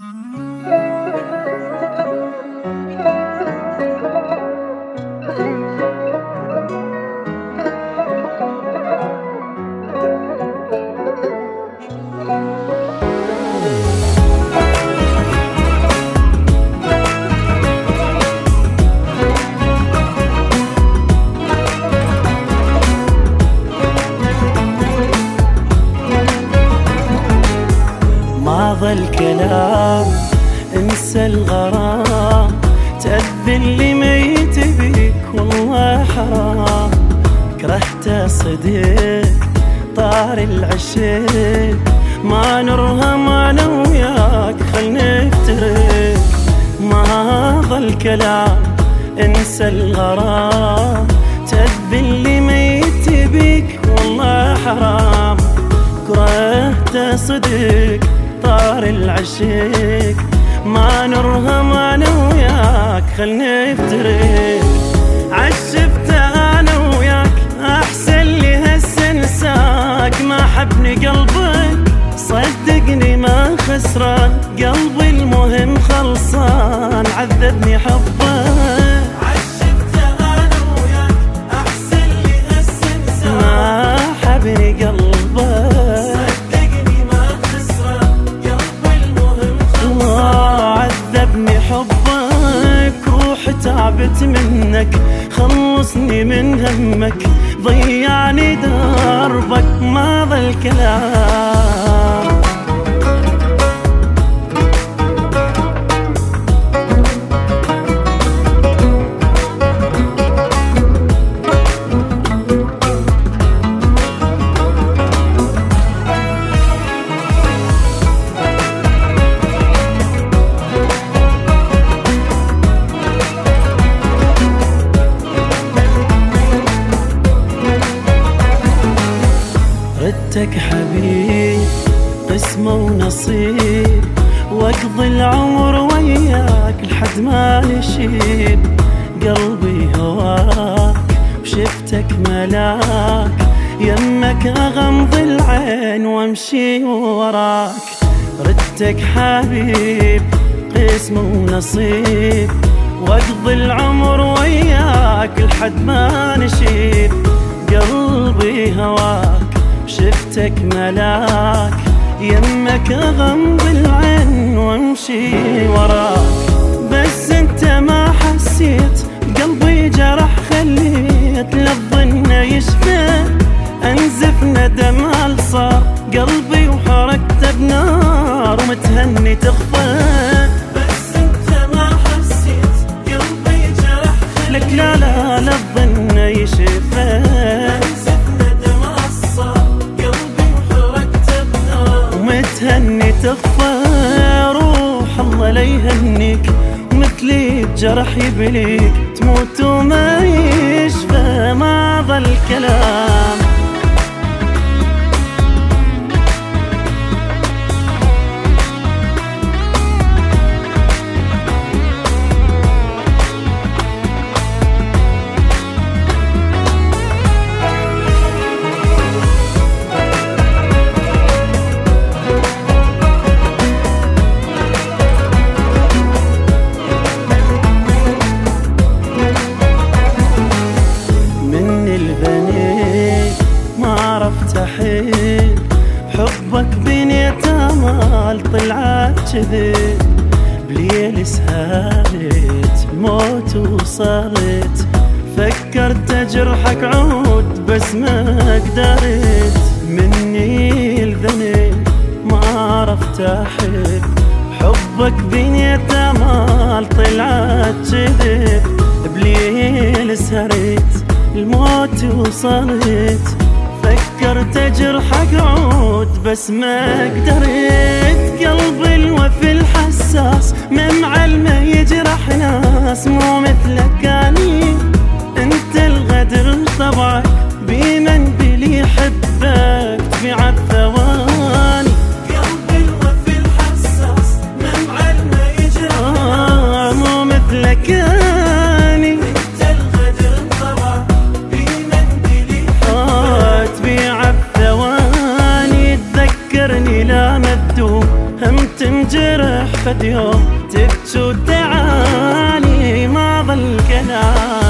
ظل الغرام تأذي اللي ميت بيك والله حرام. كرهت صديق طار العشيق ما نرهم أنا وياك خل نفترق ما ظل كلام انسى الغرام. تأذي اللي ميت بيك والله حرام. كرهت صديق طار العشيق. ما نرهم أنا وياك خل نفترق عشفت أنا وياك أحسن لي هسه انساك ما حبني قلبك صدقني ما خسران. قلبي المهم خلصان عذبني حبك. منك خلصني من همك ضيعني دربك ما ظل كلام ردتك حبيب قسمة ونصيب. واقضي العمر وياك لحد ما نشيب. قلبي هواك وشفتك ملاك. يمك أغمض العين وأمشي وراك. ردتك حبيب قسمة ونصيب. واقضي العمر وياك لحد ما نشيب. قلبي هواك. شفتك ملاك. يمك اغمض العين وامشي وراك. بس انت ما حسيت. قلبي جرح خليت للظن يشفى. انزف ندم صار قلبي وحركته بنار ومتهني تخفى. بس انت ما حسيت. قلبي جرح لك لا لا للظن يشفى. تهني تخفى روح الله لا يهنيك. مثلي جرح يبليك. تموت وما يشفى ما ظل كلام. طلعت كذب بليل سهرت موت وصلت. فكرت أجرحك عود بس ما قدرت. مني الذنب ما عرفت أحب. حبك بنيت امال طلعت كذب بليل سهرت الموت وصلت. فكرت أجرحك عود بس ما قدرت قلب الوفي الحساس. من معلمه يجرح ناس مو مثلك. أني أنت الغدر طبعك هم تنجرح فد يوم. تبكي ما ظل كلام.